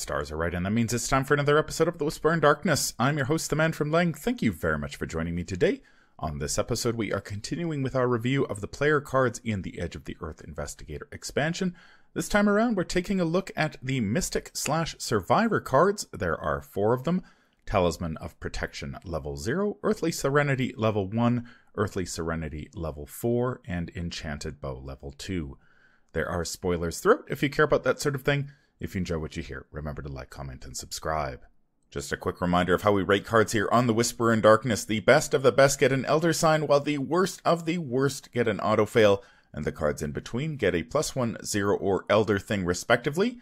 Stars are right, and that means it's time for another episode of The Whisper in Darkness. I'm your host, the man from Leng. Thank you very much for joining me today. On this episode, we are continuing with our review of the player cards in the Edge of the Earth Investigator expansion. This time around, we're taking a look at the Mystic slash Survivor cards. There are four of them Talisman of Protection level 0, Earthly Serenity level 1, Earthly Serenity level 4, and Enchanted Bow level 2. There are spoilers throughout if you care about that sort of thing. If you enjoy what you hear, remember to like, comment, and subscribe. Just a quick reminder of how we rate cards here on The Whisper in Darkness. The best of the best get an Elder Sign, while the worst of the worst get an Auto Fail, and the cards in between get a plus one, zero, or Elder Thing, respectively.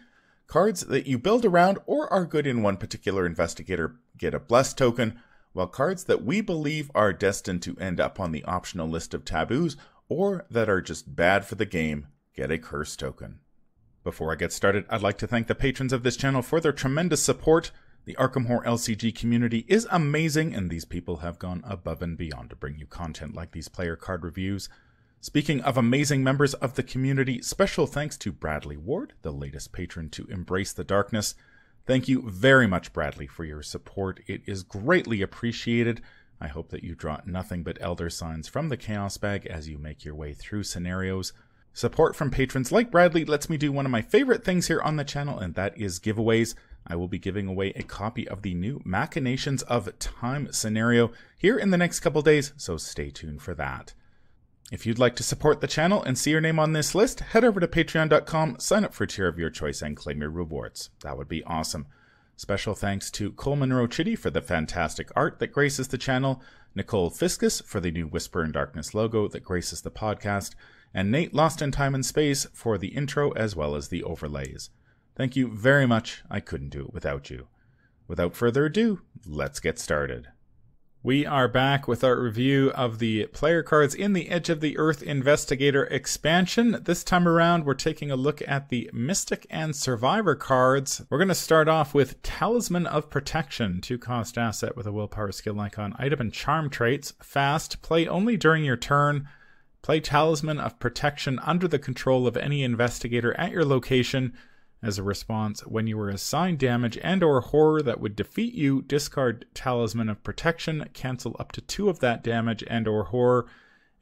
Cards that you build around or are good in one particular investigator get a Bless token, while cards that we believe are destined to end up on the optional list of taboos or that are just bad for the game get a Curse token. Before I get started, I'd like to thank the patrons of this channel for their tremendous support. The Arkham Horror LCG community is amazing, and these people have gone above and beyond to bring you content like these player card reviews. Speaking of amazing members of the community, special thanks to Bradley Ward, the latest patron to Embrace the Darkness. Thank you very much, Bradley, for your support. It is greatly appreciated. I hope that you draw nothing but Elder Signs from the Chaos Bag as you make your way through scenarios. Support from patrons like Bradley lets me do one of my favorite things here on the channel, and that is giveaways. I will be giving away a copy of the new Machinations of Time scenario here in the next couple days, so stay tuned for that. If you'd like to support the channel and see your name on this list, head over to patreon.com, sign up for a tier of your choice, and claim your rewards. That would be awesome. Special thanks to Coleman Chitty for the fantastic art that graces the channel, Nicole Fiskus for the new Whisper in Darkness logo that graces the podcast, and Nate Lost in Time and Space for the intro as well as the overlays. Thank you very much. I couldn't do it without you. Without further ado, let's get started. We are back with our review of the player cards in the Edge of the Earth Investigator expansion. This time around, we're taking a look at the Mystic and Survivor cards. We're going to start off with Talisman of Protection, two cost asset with a willpower skill icon, item, and charm traits. Fast, play only during your turn. Play Talisman of Protection under the control of any investigator at your location. As a response, when you are assigned damage and or horror that would defeat you, discard Talisman of Protection, cancel up to 2 of that damage and or horror,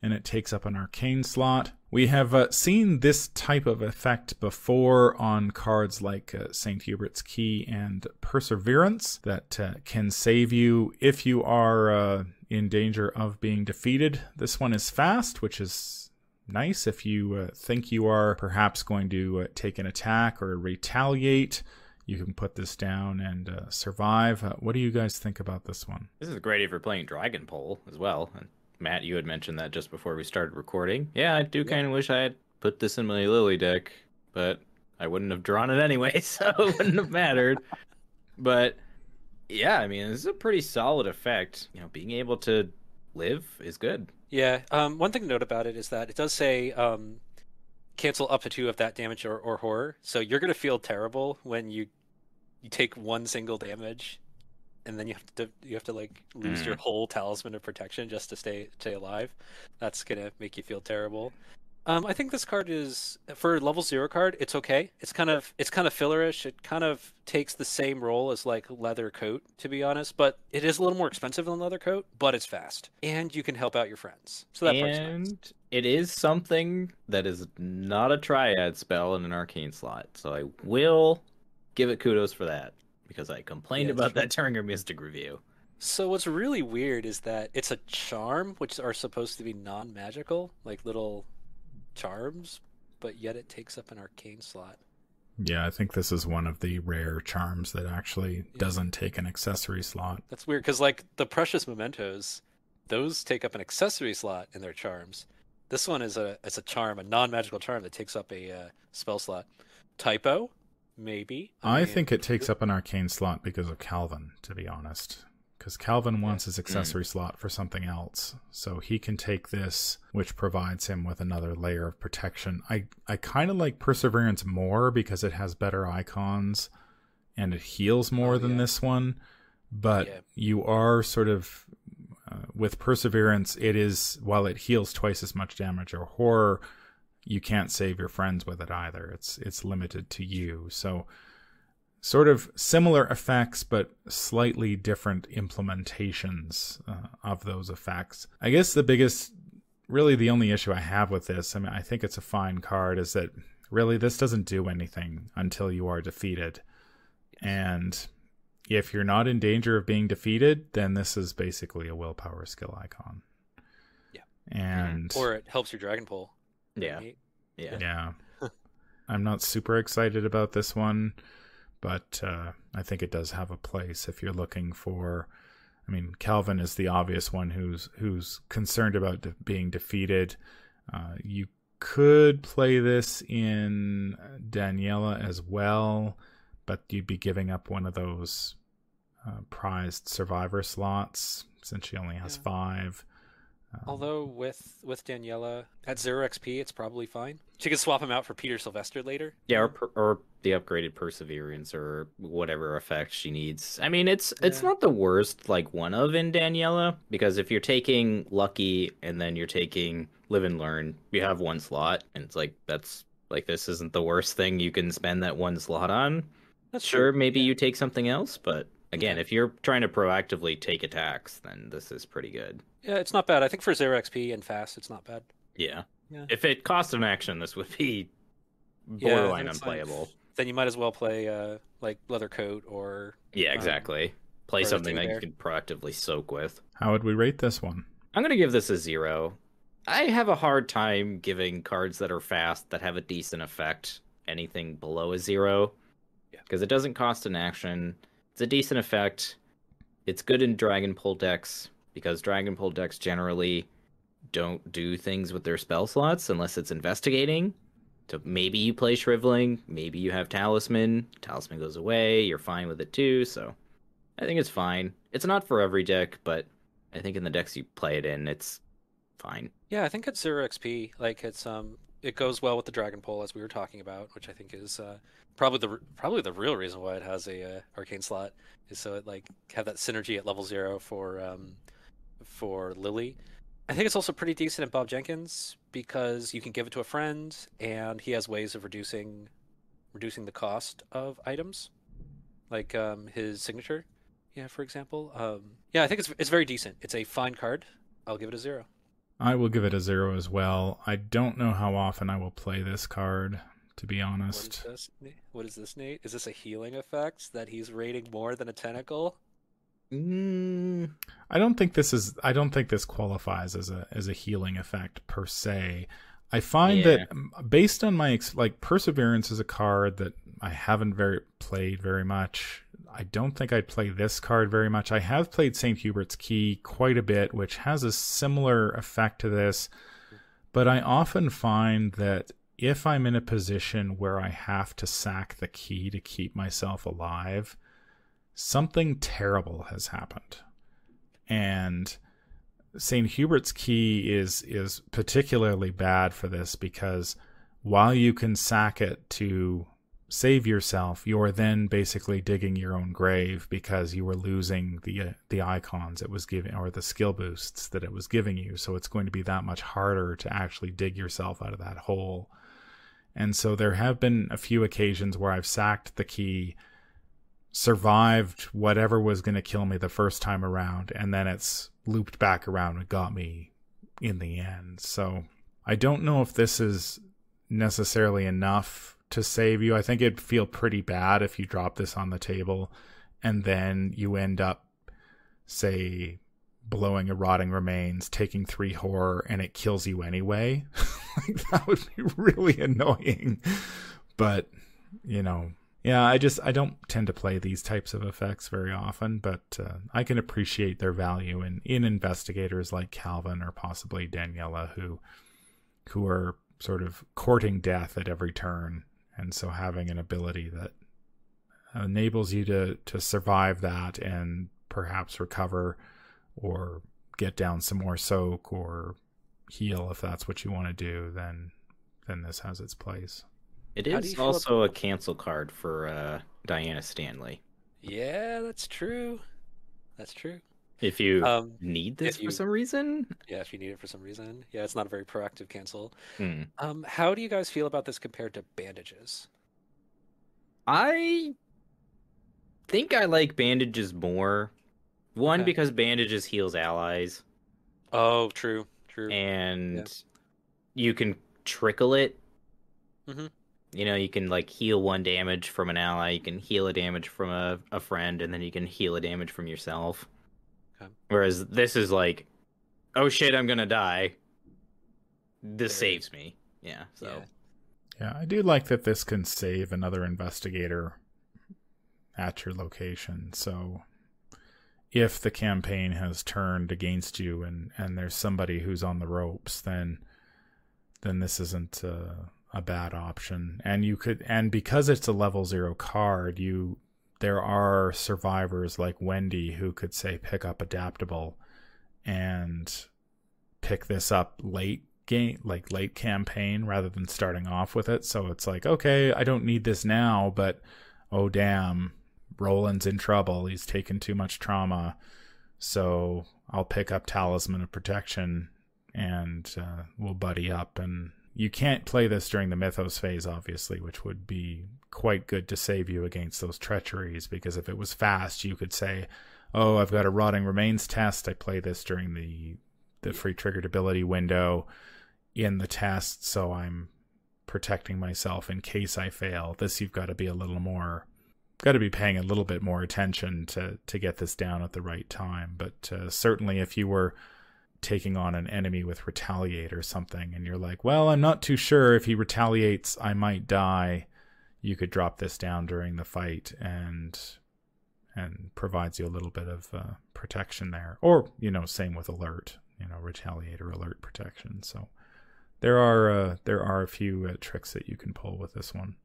and it takes up an arcane slot. We have uh, seen this type of effect before on cards like uh, St. Hubert's Key and Perseverance that uh, can save you if you are uh, in danger of being defeated. This one is fast, which is nice if you uh, think you are perhaps going to uh, take an attack or retaliate. You can put this down and uh, survive. Uh, what do you guys think about this one? This is great if you're playing Dragon Pole as well. Matt, you had mentioned that just before we started recording. Yeah, I do kind of wish I had put this in my Lily deck, but I wouldn't have drawn it anyway, so it wouldn't have mattered. But yeah, I mean, this is a pretty solid effect. You know, being able to live is good. Yeah. Um, one thing to note about it is that it does say um, cancel up to two of that damage or, or horror. So you're going to feel terrible when you you take one single damage, and then you have to you have to like lose mm. your whole talisman of protection just to stay stay alive. That's gonna make you feel terrible. Um, I think this card is for level zero card. It's okay. It's kind of it's kind of fillerish. It kind of takes the same role as like leather coat, to be honest. But it is a little more expensive than leather coat. But it's fast, and you can help out your friends. So that and nice. it is something that is not a triad spell in an arcane slot. So I will give it kudos for that because I complained yeah, about that during our Mystic review. So what's really weird is that it's a charm, which are supposed to be non-magical, like little charms, but yet it takes up an arcane slot. Yeah, I think this is one of the rare charms that actually yeah. doesn't take an accessory slot. That's weird because, like, the precious mementos, those take up an accessory slot in their charms. This one is a it's a charm, a non magical charm that takes up a uh, spell slot. Typo, maybe. I, I mean, think it takes up an arcane slot because of Calvin. To be honest, because Calvin wants his accessory mm. slot for something else. So he can take this, which provides him with another layer of protection. I, I kind of like Perseverance more because it has better icons and it heals more oh, than yeah. this one. But yeah. you are sort of, uh, with Perseverance, it is, while it heals twice as much damage or horror, you can't save your friends with it either. It's, it's limited to you. So, sort of similar effects, but slightly different implementations uh, of those effects. I guess the biggest, really the only issue I have with this, I mean, I think it's a fine card, is that really this doesn't do anything until you are defeated. And if you're not in danger of being defeated, then this is basically a willpower skill icon. Yeah. And Or it helps your dragon pole. Yeah. right? Yeah. yeah. I'm not super excited about this one, but uh, I think it does have a place if you're looking for. I mean, Calvin is the obvious one who's who's concerned about de- being defeated. Uh, you could play this in Daniela as well, but you'd be giving up one of those uh, prized survivor slots since she only has Yeah. five. Um, Although with with Daniela at zero XP, it's probably fine. She can swap him out for Peter Sylvester later. Yeah, or, per- or the upgraded perseverance or whatever effect she needs. I mean, it's it's not the worst like one of in Daniela because if you're taking lucky and then you're taking live and learn, you have one slot and it's like that's like this isn't the worst thing you can spend that one slot on. That's Sure, true. maybe Yeah. you take something else, but again, Okay. if you're trying to proactively take attacks, then this is pretty good. Yeah, it's not bad. I think for zero XP and fast, it's not bad. Yeah. Yeah. If it cost an action, this would be borderline that's fine. unplayable. Then you might as well play uh, like leather coat or Yeah, Um, exactly. Play something Teddy that you can proactively soak with. How would we rate this one? I'm gonna give this a zero. I have a hard time giving cards that are fast that have a decent effect anything below a zero. Yeah. Because it doesn't cost an action. It's a decent effect. It's good in Dragon Pole decks because Dragon Pole decks generally don't do things with their spell slots unless it's investigating. So maybe you play Shriveling, maybe you have Talisman. Talisman goes away, you're fine with it too. So I think it's fine. It's not for every deck, but I think in the decks you play it in, it's fine. yeah, I think it's zero XP. Like it's um, it goes well with the dragon pole as we were talking about, which I think is uh, probably the probably the real reason why it has a uh, arcane slot is so it like have that synergy at level zero for um, for Lily. I think it's also pretty decent at Bob Jenkins because you can give it to a friend, and he has ways of reducing reducing the cost of items, like um, his signature. Yeah, for example. Um, yeah, I think it's it's very decent. It's a fine card. I'll give it a zero. I will give it a zero as well. I don't know how often I will play this card, to be What is honest. this? What is this, Nate? Is this a healing effect that he's rating more than a tentacle? Mm, I don't think this is. I don't think this qualifies as a as a healing effect per se. I find Yeah. that based on my ex- like perseverance is a card that I haven't very played very much. I don't think I'd play this card very much. I have played St. Hubert's Key quite a bit, which has a similar effect to this. But I often find that if I'm in a position where I have to sack the key to keep myself alive, something terrible has happened. And St. Hubert's Key is is particularly bad for this because while you can sack it to save yourself, you're then basically digging your own grave because you were losing the uh, the icons it was giving or the skill boosts that it was giving you. So it's going to be that much harder to actually dig yourself out of that hole. And so there have been a few occasions where I've sacked the key, survived whatever was going to kill me the first time around, and then it's looped back around and got me in the end. So I don't know if this is necessarily enough to save you. I think it'd feel pretty bad if you drop this on the table and then you end up, say, blowing a rotting remains, taking three horror, and it kills you anyway. like that would be really annoying. But you know, yeah, I just I don't tend to play these types of effects very often, but uh, I can appreciate their value in in investigators like Calvin or possibly Daniela who who are sort of courting death at every turn, and so having an ability that enables you to to survive that and perhaps recover or get down some more soak or heal if that's what you want to do, then then this has its place. It is also a cancel card for uh, Diana Stanley. Yeah, that's true. That's true. If you Um, need this you- for some reason, yeah, if you need it for some reason. Yeah, it's not a very proactive cancel. hmm. Um, how do you guys feel about this compared to bandages? I think I like bandages more. One Okay. because bandages heals allies, Oh, true, true. and you can trickle it. Mhm. You know, you can like heal one damage from an ally, you can heal a damage from a, a friend, and then you can heal a damage from yourself. Okay. Whereas this is like, oh shit, I'm gonna die. This There. saves me. Yeah. So Yeah. Yeah, I do like that this can save another investigator at your location. So if the campaign has turned against you and and there's somebody who's on the ropes, then then this isn't uh, a bad option. And you could and because it's a level 0 card, you there are survivors like Wendy who could say pick up adaptable and pick this up late game like late campaign rather than starting off with it. So it's like okay i don't need this now but oh damn roland's in trouble. He's taken too much trauma. So i'll pick up talisman of protection and uh, we'll buddy up and you can't play this during the mythos phase obviously which would be quite good to save you against those treacheries because if it was fast you could say oh i've got a rotting remains test. I play this during the the free triggered ability window in the test so i'm protecting myself in case i fail. This you've got to be a little more got to be paying a little bit more attention to to get this down at the right time. But uh, certainly if you were taking on an enemy with retaliate or something and you're like well i'm not too sure. If he retaliates i might die. You could drop this down during the fight and and provides you a little bit of uh, protection there. Or you know same with alert you know retaliate or alert protection. So there are uh, there are a few uh, tricks that you can pull with this one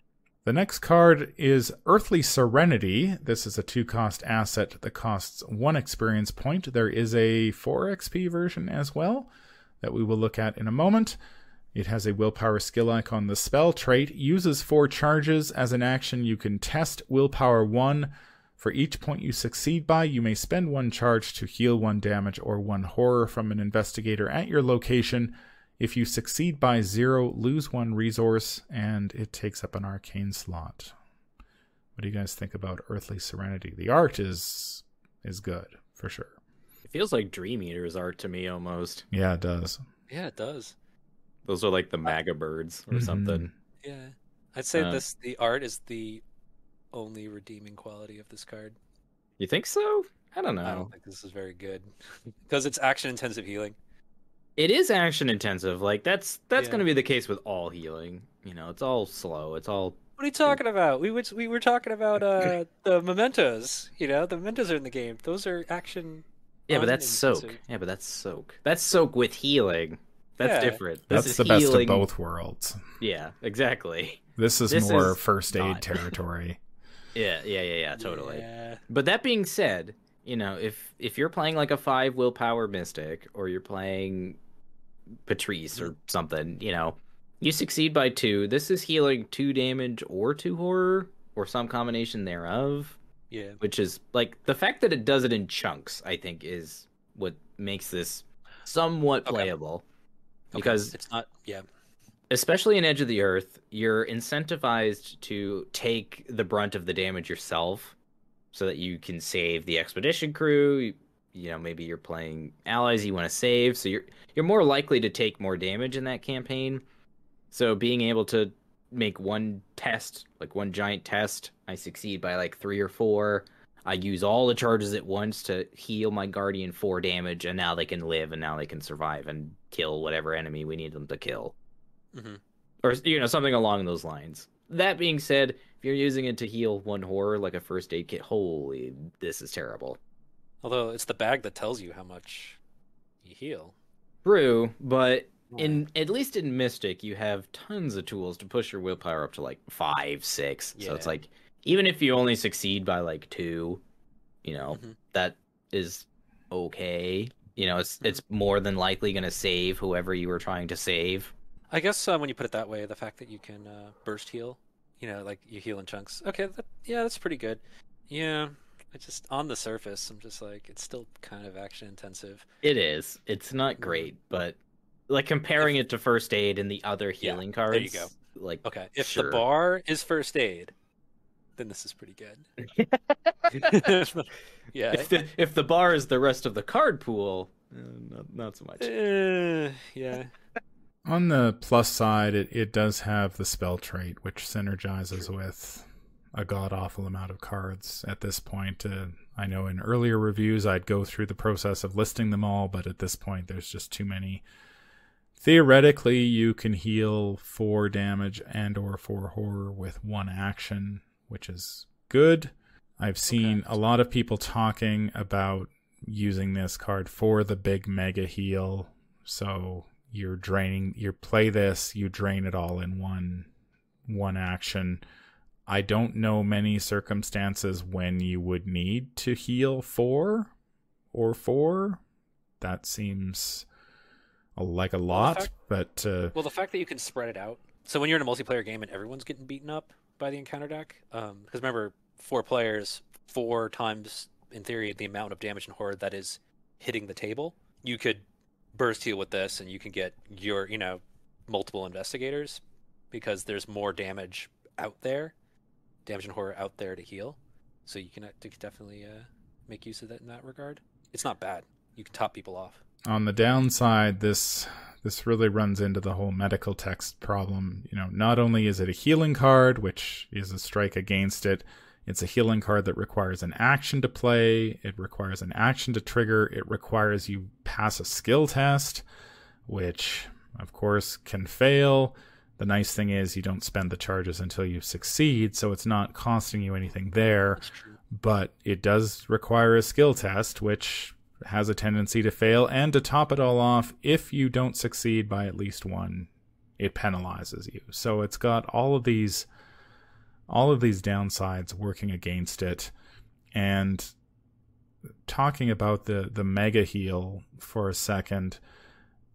the next card is Earthly Serenity. This is a two cost asset that costs one experience point. There is a 4 XP version as well that we will look at in a moment. It has a willpower skill icon. The spell trait uses four charges. As an action, you can test willpower 1. For each point you succeed by, you may spend one charge to heal one damage or one horror from an investigator at your location. If you succeed by zero, lose one resource, and it takes up an arcane slot. What do you guys think about Earthly Serenity? The art is is good for sure. it feels like Dream Eater's art to me almost. Yeah, it does. Yeah, it does. Those are like the Magah birds or Mhm. something. Yeah, I'd say Uh, this the art is the only redeeming quality of this card. You think so? I don't know. I don't think this is very good because it's action intensive healing. It is action intensive. Like that's that's Yeah. going to be the case with all healing. You know, it's all slow. It's all What are you talking about? We were we were talking about uh the mementos. You know, the mementos are in the game. Those are action. yeah, but that's soak. Yeah, but that's soak. That's soak with healing. That's Yeah. different. This That's is the best of both worlds. Yeah, exactly. This is This more is first aid not. territory. Yeah, yeah, yeah, yeah, totally. Yeah. But that being said, you know, if if you're playing like a five willpower mystic or you're playing Patrice or something, you know, you succeed by two. This is healing two damage or two horror or some combination thereof, Yeah. which is like the fact that it does it in chunks. I think is what makes this somewhat playable Okay, because it's not. Yeah. especially in Edge of the Earth, you're incentivized to take the brunt of the damage yourself so that you can save the expedition crew. You, know, maybe you're playing allies you want to save, so you're you're more likely to take more damage in that campaign. So being able to make one test, like one giant test, I succeed by like 3 or 4. I use all the charges at once to heal my guardian 4 damage and now they can live and now they can survive and kill whatever enemy we need them to kill hmm or you know something along those lines. That being said, if you're using it to heal one horror like a first aid kit, holy, this is terrible. Although it's the bag that tells you how much you heal. True, but in at least in Mystic, you have tons of tools to push your willpower up to like five, six. So it's like even if you only succeed by like two, you know Mhm. that is okay. You know, it's Mhm. it's more than likely going to save whoever you were trying to save. I guess uh, when you put it that way, the fact that you can uh, burst heal, you know, like you heal in chunks. Okay, that, yeah, that's pretty good. Yeah, it's just on the surface, I'm just like, it's still kind of action intensive. It is. It's not great, but like comparing it to first aid and the other Yeah, healing cards. there you go. Like Okay, if Sure. the bar is first aid, then this is pretty good. yeah. If the if the bar is the rest of the card pool, uh, not not so much. Uh, yeah. On the plus side, it, it does have the spell trait, which synergizes with a god awful amount of cards at this point. Uh, I know in earlier reviews I'd go through the process of listing them all, but at this point there's just too many. Theoretically, you can heal four damage and or four horror with one action, which is good. I've seen Okay. a lot of people talking about using this card for the big mega heal. So you're draining you play this, you drain it all in one one action. I don't know many circumstances when you would need to heal four or four. That seems like a lot, fact- but uh, Well, the fact that you can spread it out. So when you're in a multiplayer game and everyone's getting beaten up by the encounter deck, because remember, four players, four times in theory the amount of damage and horror that is hitting the table. You could burst heal with this, and you can get your, you know, multiple investigators because there's more damage out there, damage and horror out there to heal. So you can, uh, definitely uh, make use of that in that regard. It's not bad. You can top people off. on the downside this this really runs into the whole medical text problem you know not only is it a healing card which is a strike against it it's a healing card that requires an action to play it requires an action to trigger it requires you pass a skill test which of course can fail the nice thing is you don't spend the charges until you succeed so it's not costing you anything there That's true. but it does require a skill test, which has a tendency to fail. And to top it all off, if you don't succeed by at least one, it penalizes you. So it's got all of these, all of these downsides working against it. And talking about the the mega heal for a second,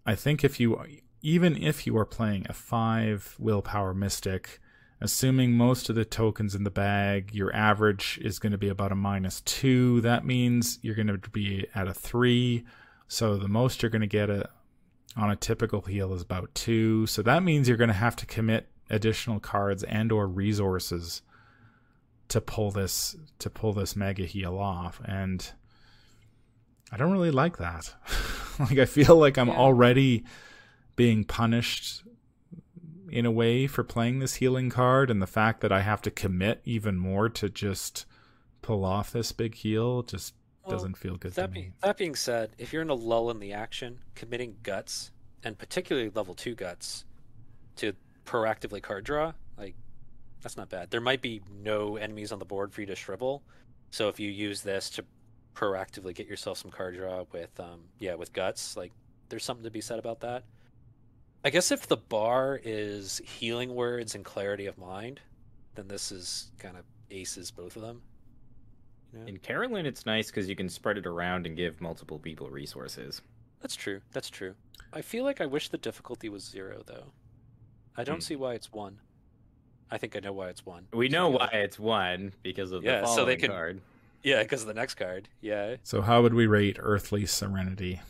I think if you even if you are playing a five willpower mystic assuming most of the tokens in the bag, your average is going to be about a minus two. That means you're going to be at a three. So the most you're going to get a, on a typical heal is about two. So that means you're going to have to commit additional cards and or resources to pull this to pull this mega heal off and I don't really like that. like I feel like I'm Yeah. already being punished in a way for playing this healing card and the fact that I have to commit even more to just pull off this big heal just Well, doesn't feel good That, to be, me. that being said, if you're in a lull in the action, committing guts, and particularly level 2 guts, to proactively card draw, like, that's not bad. There might be no enemies on the board for you to shrivel, so if you use this to proactively get yourself some card draw with, um, yeah, with guts, like, there's something to be said about that. I guess if the bar is healing words and clarity of mind, then this is kind of aces both of them. You know? In Carolyn, it's nice because you can spread it around and give multiple people resources. That's true. That's true. I feel like I wish the difficulty was zero, though. I don't Hmm. see why it's one. I think I know why it's one. We So know why like- it's one because of Yeah, the so they can- card. Yeah, because of the next card. Yeah. So how would we rate Earthly Serenity?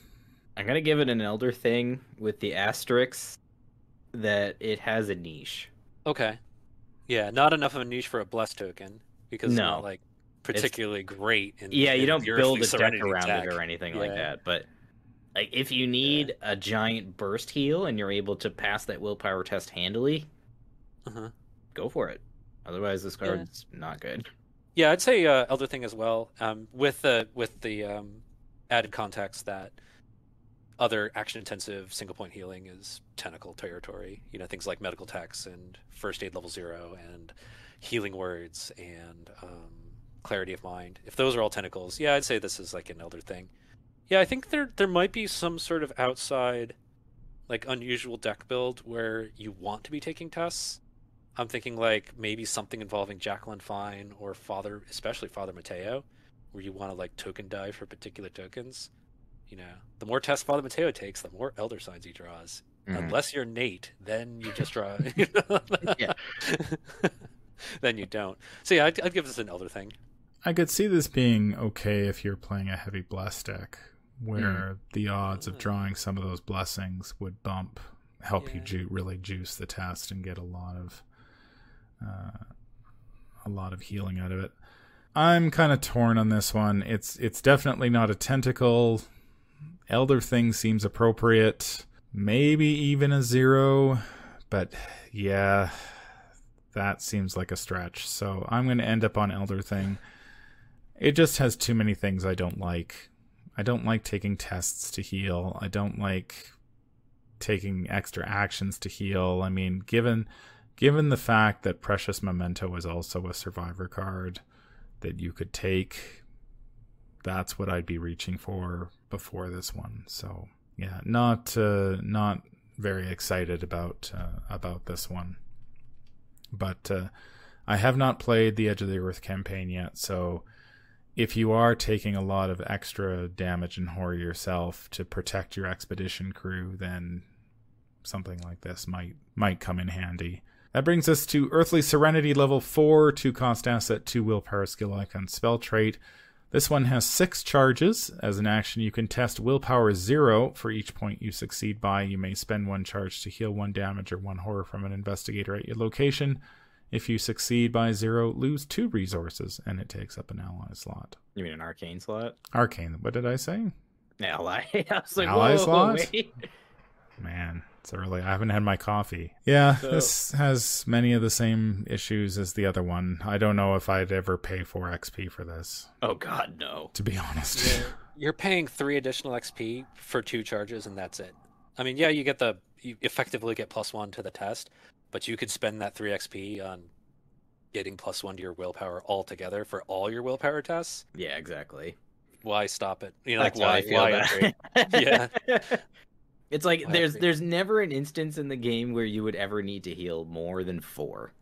I'm gonna give it an elder thing with the asterisk that it has a niche. Okay. Yeah, not enough of a niche for a blessed token because it's No. not like particularly great. In, Yeah, you don't build a deck around deck. it or anything like that. But like, if you need a giant burst heal and you're able to pass that willpower test handily, Uh-huh. go for it. Otherwise, this Yeah. card's not good. Yeah, I'd say uh, Elder Thing as well. Um, with the with the um, added context that other action intensive single point healing is tentacle territory. You know, things like medical texts and first aid level zero and healing words and um, clarity of mind. If those are all tentacles, yeah, I'd say this is like an Elder Thing. Yeah, I think there there might be some sort of outside, like unusual deck build where you want to be taking tests. I'm thinking like maybe something involving Jacqueline Fine or Father, especially Father Mateo, where you want to like token die for particular tokens. You know, the more test Father Mateo takes, the more Elder Signs he draws. Mhm. Unless you're Nate, then you just draw. Yeah. then you don't. So yeah, I'd, I'd give this an Elder thing. I could see this being okay if you're playing a heavy bless deck, where the odds of Mm. drawing some of those blessings would bump, help you ju- really juice the test and get a lot of, uh, a lot of healing out of it. I'm kind of torn on this one. It's it's definitely not a tentacle. Elder Thing seems appropriate. Maybe even a zero, but yeah, that seems like a stretch. So I'm going to end up on Elder Thing. It just has too many things I don't like. I don't like taking tests to heal. I don't like taking extra actions to heal. I mean, given given the fact that Precious Memento is also a survivor card that you could take, that's what I'd be reaching for before this one. So yeah, not uh, not very excited about uh, about this one. But uh, I have not played the Edge of the Earth campaign yet, so if you are taking a lot of extra damage and horror yourself to protect your expedition crew, then something like this might might come in handy. That brings us to Earthly Serenity level 4, 2 cost asset, 2 willpower skill icon spell trait. This one has 6 charges. As an action, you can test willpower 0 for each point you succeed by. You may spend 1 charge to heal 1 damage or 1 horror from an investigator at your location. If you succeed by 0, lose 2 resources, and it takes up an ally slot. You mean an arcane slot? Arcane, what did I say? Ally. I was like, Ally whoa, slot? wait. Man, it's early. I haven't had my coffee. Yeah, So- this has many of the same issues as the other one. I don't know if I'd ever pay 4 XP for this, Oh God, no. to be honest. You're paying three additional XP for two charges, and that's it. I mean, yeah, you get the you effectively get plus one to the test, but you could spend that three XP on getting plus one to your willpower altogether for all your willpower tests. Yeah, exactly. Why stop it? You know, like That's how why why upgrade? Yeah. It's like Why there's there's never an instance in the game where you would ever need to heal more than four.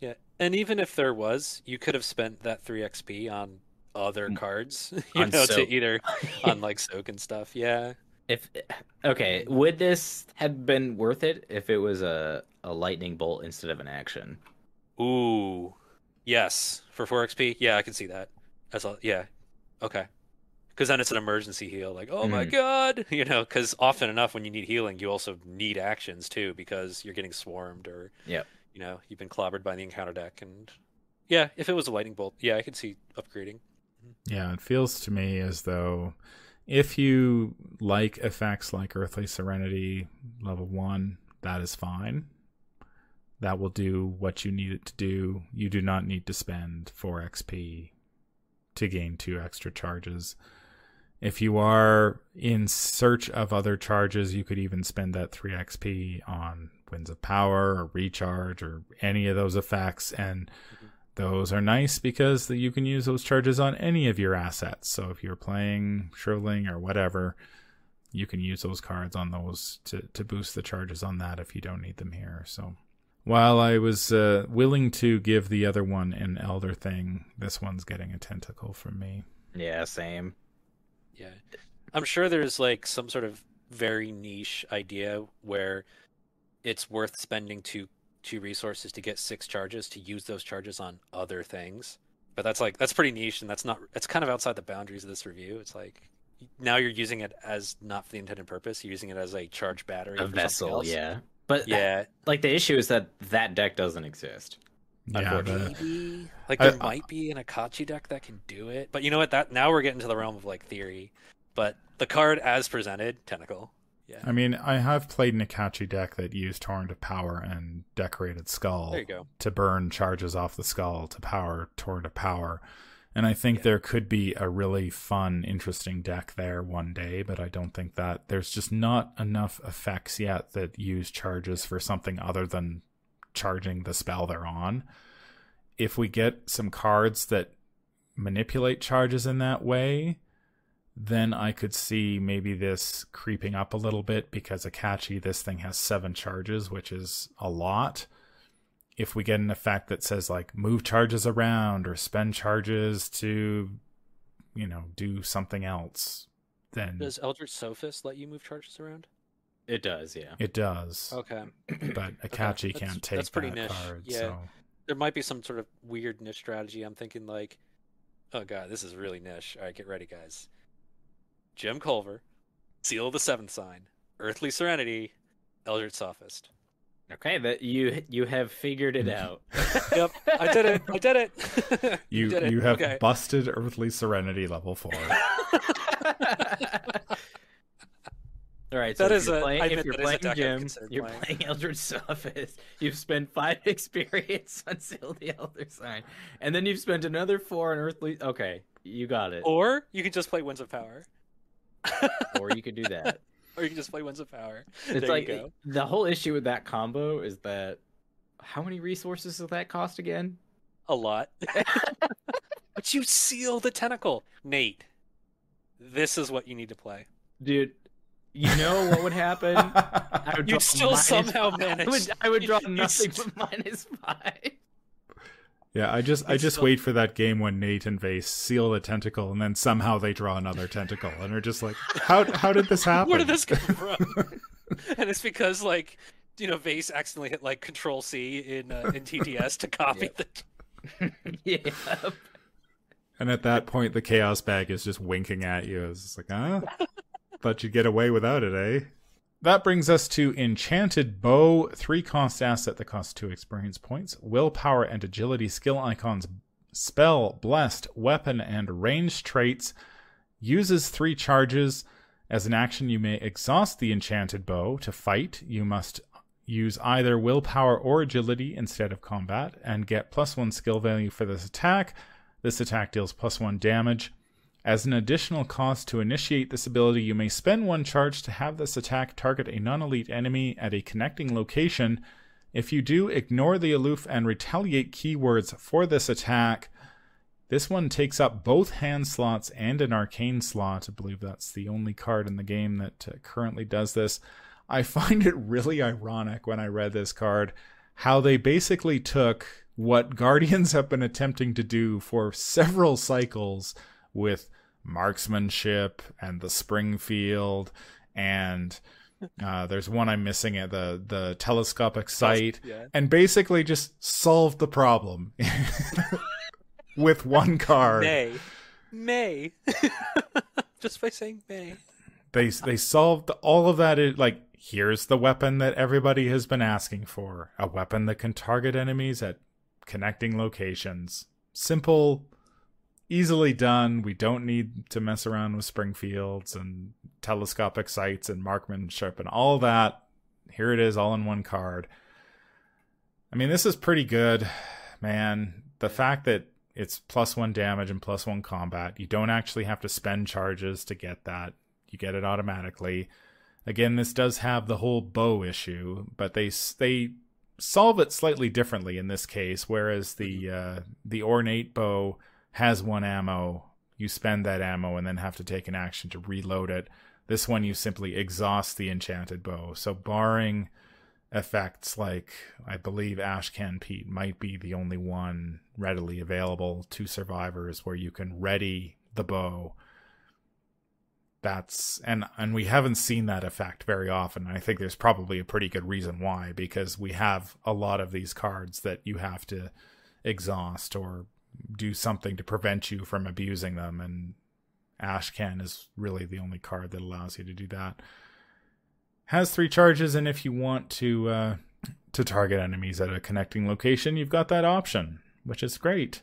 Yeah, and even if there was, you could have spent that three XP on other Mm. cards, you On know, soak. to either on like soak and stuff. Yeah. if okay, would this have been worth it if it was a a lightning bolt instead of an action? Ooh, yes, for four XP. Yeah, I can see that. That's all. Yeah, okay. Because then it's an emergency heal. Like, oh my Mhm. god, you know. Because often enough, when you need healing, you also need actions too, because you're getting swarmed or, Yep. you know, you've been clobbered by the encounter deck. And yeah, if it was a lightning bolt, yeah, I could see upgrading. Yeah, it feels to me as though if you like effects like Earthly Serenity level 1, that is fine. That will do what you need it to do. You do not need to spend 4 XP to gain 2 extra charges. If you are in search of other charges, you could even spend that 3 XP on Winds of Power or Recharge or any of those effects and those are nice because you can use those charges on any of your assets. So if you're playing Shriveling or whatever, you can use those cards on those to, to boost the charges on that if you don't need them here. So while I was uh, willing to give the other one an Elder thing, this one's getting a tentacle from me. Yeah, same. Yeah. I'm sure there's like some sort of very niche idea where it's worth spending two two resources to get six charges to use those charges on other things. But that's like that's pretty niche and that's not it's kind of outside the boundaries of this review. It's like now you're using it as not for the intended purpose, you're using it as a charge battery A vessel, yeah. But Yeah, like the issue is that that deck doesn't exist. Yeah, the, uh, maybe like I- there might be an Akachi deck that can do it. But you know what? That now we're getting to the realm of like theory. But the card as presented, tentacle. Yeah. I mean, I have played an Akachi deck that used Torrent of Power and Decorated Skull. There you go. to burn charges off the skull to power Torrent of Power. And I think Yeah. there could be a really fun, interesting deck there one day, but I don't think that there's just not enough effects yet that use charges for something other than charging the spell they're on. If we get some cards that manipulate charges in that way, then I could see maybe this creeping up a little bit because Akachi, this thing has seven charges, which is a lot if we get an effect that says like move charges around or spend charges to you know do something else then Does Eldritch Sophist let you move charges around? It does, yeah. it does Okay. but Akachi That's- can't take that's pretty that niche. card Yeah. so There might be some sort of weird niche strategy. I'm thinking like, oh god, this is really niche. All right, get ready, guys. Jim Culver, Seal of the Seventh Sign, Earthly Serenity, Eldritch Sophist. Okay, that you you have figured it out. Yep, I did it. I did it. You did it. you have Okay. busted Earthly Serenity level four. All right, so That if you're a- playing, I if you're is playing Jim, you're playing. playing Eldritch Sophist. You've spent five experience on Seal the Elder Sign, and then you've spent another four on Earthly. Okay, you got it. or you can just play Winds of Power, Or you could do that. or you can just play Winds of Power. It's there like you go. the whole issue with that combo is that how many resources does that cost again? A lot. but you seal the tentacle, Nate. This is what you need to play. Dude, you know what would happen? I would You'd draw still minus somehow five. manage- I would, I would draw you'd- you'd nothing st- but minus five. yeah, I just I just still- wait for that game when Nate and Vase seal the tentacle and then somehow they draw another tentacle and are just like, how how did this happen? Where did this come from? and it's because like you know Vase accidentally hit like Control C in uh, in TTS to copy Yep. the. yeah. And at that point, the chaos bag is just winking at you. It's just like, huh? Thought you'd get away without it, eh? That brings us to Enchanted Bow, three cost asset that costs two experience points, willpower and agility skill icons, spell, blessed, weapon, and range traits. Uses three charges. As an action, you may exhaust the Enchanted Bow to fight. You must use either willpower or agility instead of combat, and get plus one skill value for this attack. This attack deals plus one damage. As an additional cost to initiate this ability, you may spend one charge to have this attack target a non elite enemy at a connecting location. If you do, ignore the aloof and retaliate keywords for this attack. This one takes up both hand slots and an arcane slot. I believe that's the only card in the game that uh, currently does this. I find it really ironic when I read this card how they basically took what Guardians have been attempting to do for several cycles with marksmanship and the Springfield and uh, there's one I'm missing at the the telescopic sight Yeah. and basically just solved the problem with one card. May. May. Just by saying May. They they solved all of that. Like here's the weapon that everybody has been asking for: a weapon that can target enemies at connecting locations. Simple, easily done. We don't need to mess around with Springfields and telescopic sights and marksmanship and all that. Here it is, all in one card. I mean, this is pretty good, man. The fact that it's plus one damage and plus one combat. You don't actually have to spend charges to get that. You get it automatically. Again, this does have the whole bow issue, but they they solve it slightly differently in this case. Whereas the uh, the ornate bow has one ammo, you spend that ammo and then have to take an action to reload it. This one you simply exhaust the enchanted bow. So barring effects like I believe Ashcan Pete might be the only one readily available to survivors where you can ready the bow. That's and and we haven't seen that effect very often. I think there's probably a pretty good reason why because we have a lot of these cards that you have to exhaust or do something to prevent you from abusing them and Ashcan is really the only card that allows you to do that has three charges, and if you want to uh, to target enemies at a connecting location, you've got that option, which is great.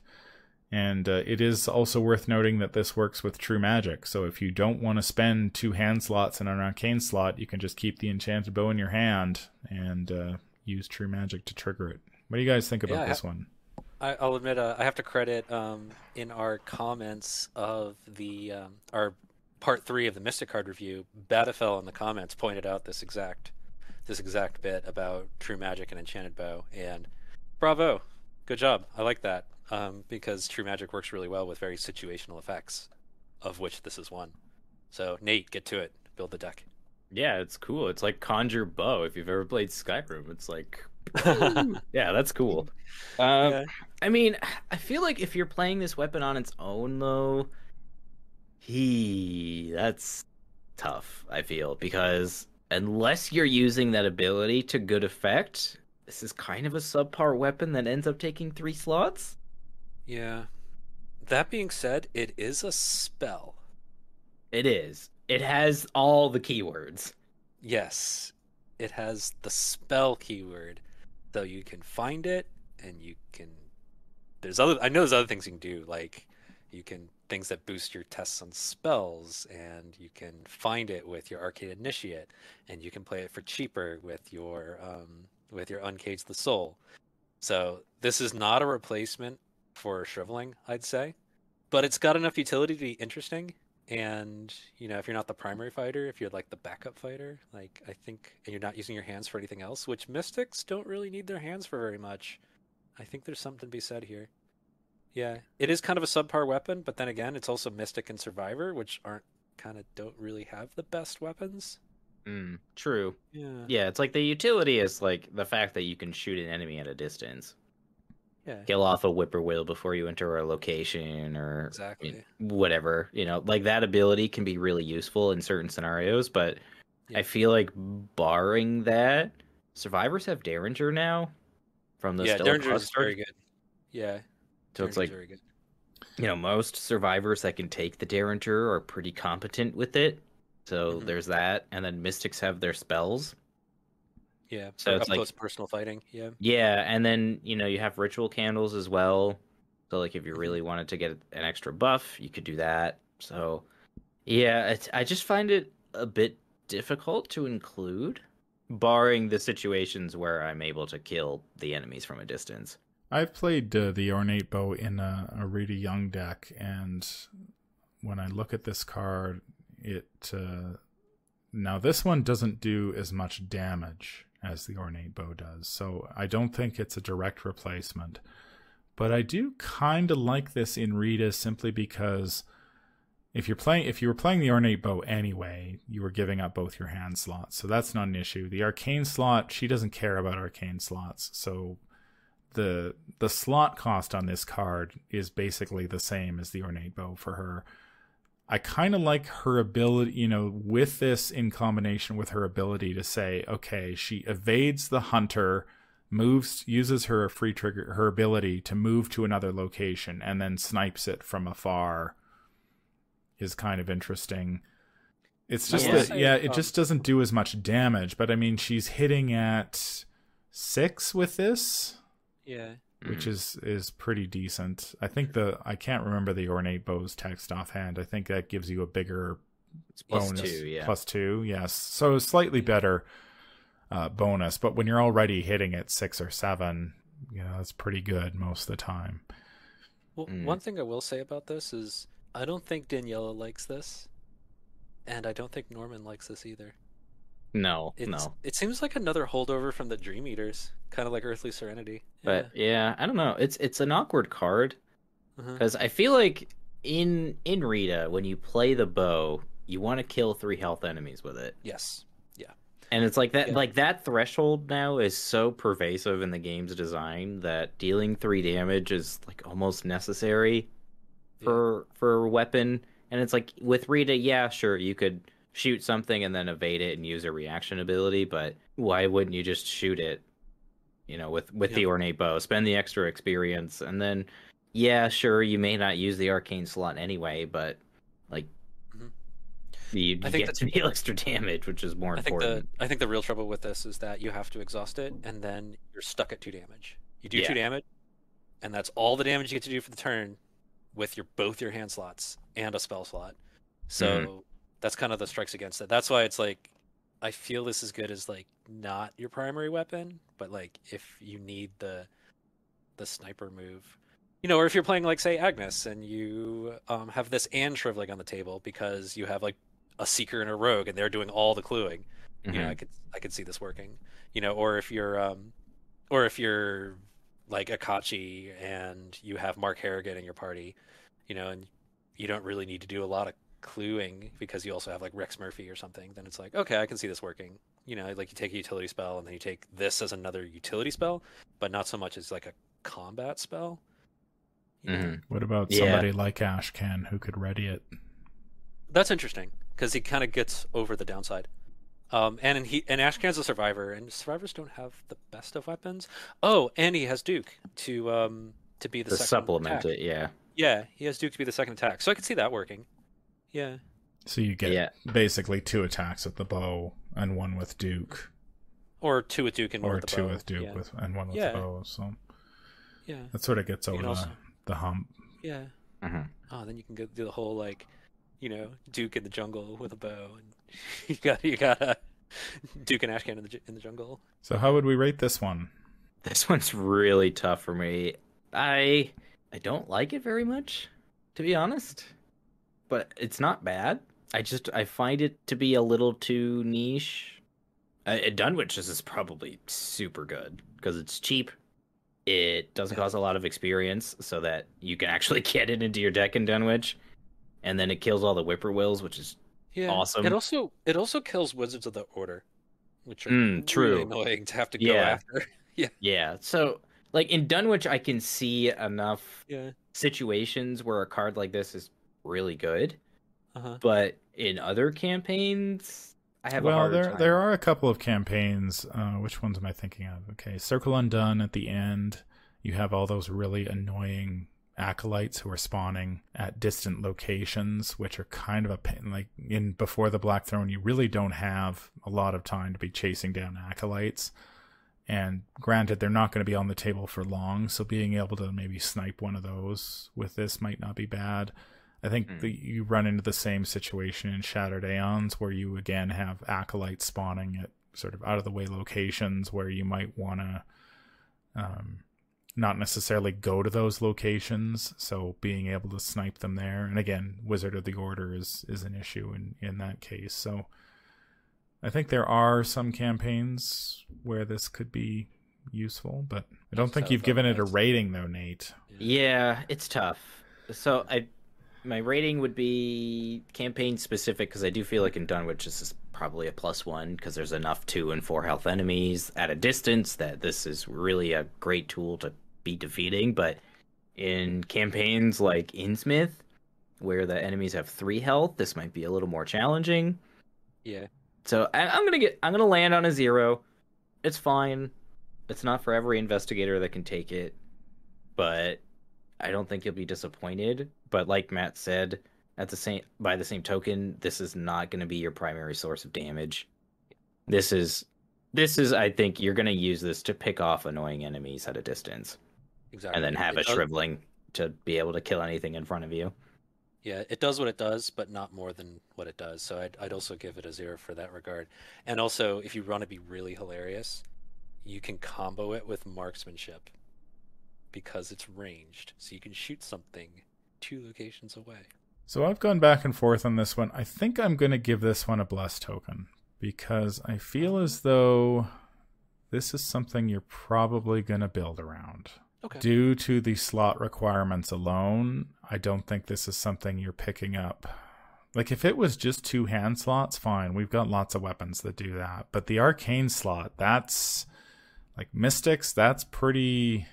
And uh, it is also worth noting that this works with True Magic. So if you don't want to spend two hand slots and an arcane slot, you can just keep the enchanted bow in your hand and uh, use True Magic to trigger it. What do you guys think about Yeah, this one? I, I'll admit, uh, I have to credit um, in our comments of the um, our part three of the Mystic Card review. Batafel in the comments pointed out this exact this exact bit about True Magic and Enchanted Bow, and bravo, good job. I like that um, because True Magic works really well with very situational effects, of which this is one. So Nate, get to it. Build the deck. Yeah, it's cool. It's like Conjure Bow. If you've ever played Skyrim, it's like, yeah, that's cool. Um, Yeah. I mean, I feel like if you're playing this weapon on its own, though, he that's tough. I feel because unless you're using that ability to good effect, this is kind of a subpar weapon that ends up taking three slots. Yeah. That being said, it is a spell. It is. It has all the keywords. Yes. it has the spell keyword, so you can find it and you can. There's other. I know there's other things you can do, like you can things that boost your tests on spells, and you can find it with your Arcane Initiate, and you can play it for cheaper with your um, with your Uncage the Soul. So this is not a replacement for shriveling, I'd say, but it's got enough utility to be interesting. And you know, if you're not the primary fighter, if you're like the backup fighter, like I think, and you're not using your hands for anything else, which mystics don't really need their hands for very much. I think there's something to be said here. Yeah, it is kind of a subpar weapon, but then again, it's also mystic and survivor, which aren't kind of don't really have the best weapons. Mm, true. Yeah. Yeah, it's like the utility is like the fact that you can shoot an enemy at a distance, Yeah. kill off a whippoorwill before you enter a location, or Exactly. whatever. You know, like that ability can be really useful in certain scenarios, but Yeah. I feel like barring that, survivors have Derringer now from the yeah, Stellar Derringer is Cluster. very good. Yeah. So it's like very good. you know most survivors that can take the derringer are pretty competent with it so Mhm. there's that and then mystics have their spells Yeah. so it's up like- close personal fighting. Yeah. yeah and then you know you have ritual candles as well so like if you Mhm. really wanted to get an extra buff you could do that so yeah it's, i just find it a bit difficult to include barring the situations where i'm able to kill the enemies from a distance I've played uh, the ornate bow in a, a Rita Young deck, and when I look at this card, it uh, now this one doesn't do as much damage as the ornate bow does, so I don't think it's a direct replacement. But I do kind of like this in Rita simply because if you're playing if you were playing the ornate bow anyway, you were giving up both your hand slots, so that's not an issue. The arcane slot, she doesn't care about arcane slots, so the the slot cost on this card is basically the same as the ornate bow for her. I kind of like her ability, you know, with this in combination with her ability to say, okay, she evades the hunter, moves, uses her free trigger, her ability to move to another location, and then snipes it from afar. Is kind of interesting. It's just will that, yeah, it um, just doesn't do as much damage. But I mean, she's hitting at six with this Yeah. which Mhm. is is pretty decent. I think the I can't remember the ornate bows text offhand. I think that gives you a bigger It's bonus. two yeah Plus two, yes. So slightly better uh, bonus, but when you're already hitting at six or seven, you know that's pretty good most of the time. Well, Mm. one thing I will say about this is I don't think Daniela likes this, and I don't think Norman likes this either. no It's, no It seems like another holdover from the Dream Eaters, kind of like Earthly Serenity. But yeah, I don't know. It's it's an awkward card Yeah. Uh-huh. because I feel like in in Rita when you play the bow, you want to kill three health enemies with it, Yes. Yeah. And it's like that Yeah. like that threshold now is so pervasive in the game's design that dealing three damage is like almost necessary for for a weapon. And it's like with Rita, yeah, sure, you could shoot something and then evade it and use a reaction ability, but why wouldn't you just shoot it? You know, with with the ornate bow, spend the extra experience, and then yeah, sure, you may not use the arcane slot anyway, but like Mhm. you, you I think get to deal extra damage, which is more I think the important. I think the real trouble with this is that you have to exhaust it, and then you're stuck at two damage. You do Yeah. two damage, and that's all the damage you get to do for the turn, with your both your hand slots and a spell slot. So Mm-hmm. that's kind of the strikes against it. That's why it's like I feel this is good as like not your primary weapon, but like if you need the the sniper move. You know, or if you're playing like say Agnes and you um, have this and shriveling on the table because you have like a seeker and a rogue and they're doing all the cluing. You know. I could I could see this working. You know, or if you're um or if you're like Akachi and you have Mark Harrigan in your party, you know, and you don't really need to do a lot of cluing because you also have like Rex Murphy or something, then it's like, okay, I can see this working. You know, like you take a utility spell and then you take this as another utility spell, but not so much as like a combat spell. You know? Mhm. What about Yeah. somebody like Ashcan who could ready it? That's interesting because he kind of gets over the downside. Um, and he and Ashcan's a survivor, and survivors don't have the best of weapons. Oh, and he has Duke to um to be the to second supplement attack. it, yeah. Yeah, he has Duke to be the second attack, so I could see that working. Yeah, So you get Yeah. basically two attacks with the bow and one with Duke. Or two with Duke and one or with the two bow. with Duke yeah. with and one with Yeah. bow. So Yeah. that sort of gets over also- the, the hump. Yeah. Mhm. Oh, then you can go do the whole like, you know, Duke in the jungle with a bow, and you got you got uh, Duke and Ashcan in the in the jungle. So how would we rate this one? This one's really tough for me. I I don't like it very much, to be honest. But it's not bad. I just I find it to be a little too niche. Uh, Dunwich is is probably super good because it's cheap. It doesn't cost a lot of experience, so that you can actually get it into your deck in Dunwich, and then it kills all the whippoorwills, which is Yeah. Awesome. It also it also kills Wizards of the Order, which are Mm, really true. annoying to have to go after. yeah. Yeah. So like in Dunwich, I can see enough yeah. situations where a card like this is really good, Uh huh. but in other campaigns, I have well, harder there time. there are a couple of campaigns. Uh, which ones am I thinking of? Okay, Circle Undone at the end. You have all those really annoying acolytes who are spawning at distant locations, which are kind of a pain. Like in Before the Black Throne, you really don't have a lot of time to be chasing down acolytes. And granted, they're not going to be on the table for long, so being able to maybe snipe one of those with this might not be bad. I think Hmm. that you run into the same situation in Shattered Aeons, where you again have acolytes spawning at sort of out of the way locations where you might want to um, not necessarily go to those locations. So being able to snipe them there, and again, Wizard of the Order is is an issue in in that case. So I think there are some campaigns where this could be useful, but I don't think tough you've given it a rating though, Nate. Yeah, it's tough. So I, my rating would be campaign specific because I do feel like in Dunwich this is probably a plus one because there's enough two and four health enemies at a distance that this is really a great tool to be defeating. But in campaigns like Innsmouth, where the enemies have three health, this might be a little more challenging. Yeah. So I, I'm gonna get I'm gonna land on a zero. It's fine. It's not for every investigator that can take it, but I don't think you'll be disappointed. But like Matt said, at the same by the same token, this is not gonna be your primary source of damage. This is this is I think you're gonna use this to pick off annoying enemies at a distance, Exactly. and then have It a does- shriveling to be able to kill anything in front of you. Yeah, it does what it does, but not more than what it does. So I'd, I'd also give it a zero for that regard. And also, if you want to be really hilarious, you can combo it with marksmanship because it's ranged. So you can shoot something two locations away. So I've gone back and forth on this one. I think I'm going to give this one a bless token because I feel as though this is something you're probably going to build around. Okay. Due to the slot requirements alone, I don't think this is something you're picking up. Like if it was just two hand slots, fine. We've got lots of weapons that do that. But the arcane slot, that's like mystics, that's pretty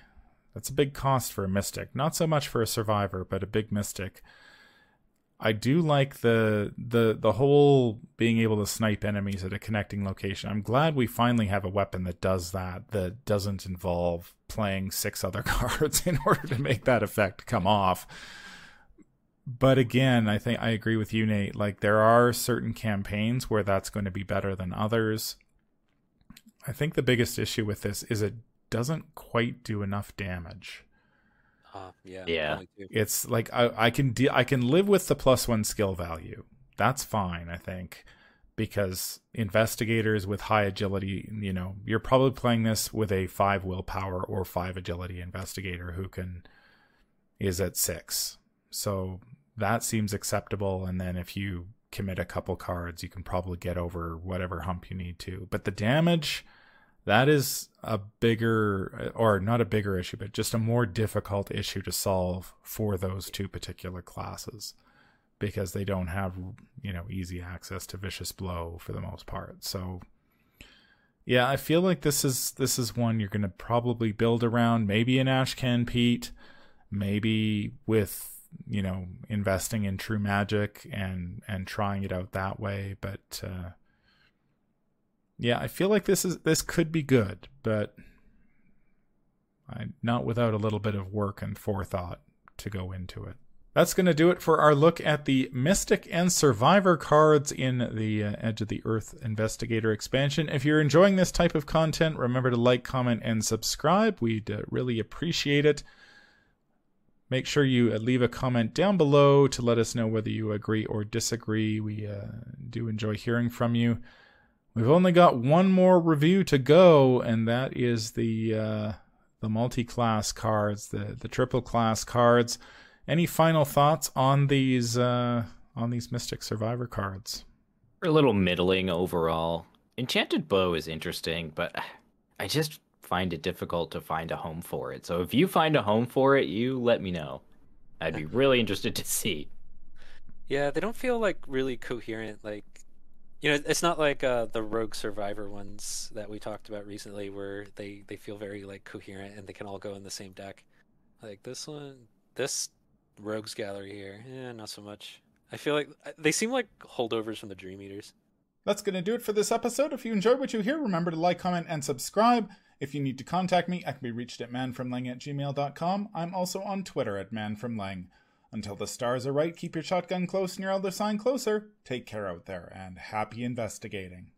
that's a big cost for a mystic. Not so much for a survivor, but a big mystic. I do like the the the whole being able to snipe enemies at a connecting location. I'm glad we finally have a weapon that does that that doesn't involve playing six other cards in order to make that effect come off. But again, I think I agree with you Nate. Like there are certain campaigns where that's going to be better than others. I think the biggest issue with this is it doesn't quite do enough damage. Uh, yeah. Yeah. It's like I, I can de- I can live with the plus one skill value. That's fine, I think, because investigators with high agility, you know, you're probably playing this with a five willpower or five agility investigator who can is at six. So that seems acceptable. And then if you commit a couple cards, you can probably get over whatever hump you need to. But the damage, that is a bigger, or not a bigger issue, but just a more difficult issue to solve for those two particular classes because they don't have, you know, easy access to vicious blow for the most part. So, yeah, I feel like this is this is one you're going to probably build around. Maybe an Ashcan Pete, maybe with you know investing in True Magic and and trying it out that way. But uh, yeah, I feel like this is this could be good, but I not without a little bit of work and forethought to go into it. That's going to do it for our look at the Mystic and Survivor cards in the uh, Edge of the Earth Investigator expansion. If you're enjoying this type of content, remember to like, comment, and subscribe. We'd uh, really appreciate it. Make sure you uh, leave a comment down below to let us know whether you agree or disagree. We uh, do enjoy hearing from you. We've only got one more review to go, and that is the uh, the multi-class cards, the the triple class cards. Any final thoughts on these uh, on these Mystic Survivor cards? They're a little middling overall. Enchanted Bow is interesting, but I just find it difficult to find a home for it. So if you find a home for it, you let me know. I'd be really interested to see. Yeah, they don't feel like really coherent. Like, you know, it's not like uh, the Rogue Survivor ones that we talked about recently, where they they feel very like coherent and they can all go in the same deck. Like this one, this Rogues Gallery here, yeah, not so much. I feel like they seem like holdovers from the Dream Eaters. That's going to do it for this episode. If you enjoyed what you hear, remember to like, comment, and subscribe. If you need to contact me, I can be reached at manfromleng at gmail.com. I'm also on Twitter at manfromleng. Until the stars are right, keep your shotgun close and your elder sign closer. Take care out there, and happy investigating.